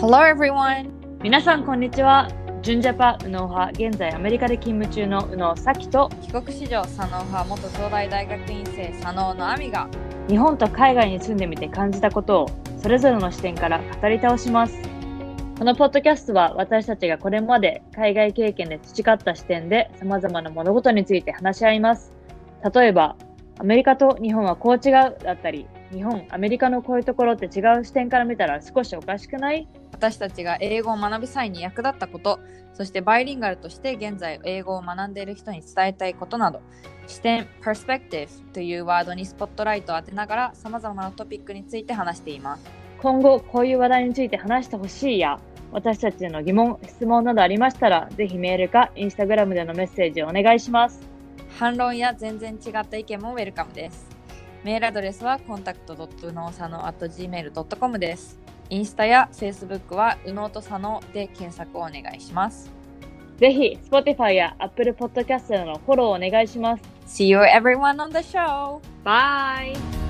Hello everyone! 皆さんこんにちは。ジュンジャパ右脳派、現在アメリカで勤務中の右脳咲と帰国子女左脳派元東大大学院生左脳の亜美が日本と海外に住んでみて感じたことをそれぞれの視点から語り倒します。このポッドキャストは私たちがこれまで海外経験で培った視点で様々な物事について話し合います。例えば、アメリカと日本はこう違うだったり、日本、アメリカのこういうところって違う視点から見たら少しおかしくない？私たちが英語を学ぶ際に役立ったことそしてバイリンガルとして現在英語を学んでいる人に伝えたいことなど。視点 perspective というワードにスポットライトを当てながら様々なトピックについて話しています。今後こういう話題について話してほしいや私たちへの疑問、質問などありましたらぜひメールかインスタグラムでのメッセージをお願いします。反論や全然違った意見もウェルカムですメールアドレスは contact.no.gmail.com ですインスタや Facebook はうのうとさので検索をお願いしますぜひ Spotify や Apple Podcast でのフォローをお願いします。See you everyone on the show! Bye!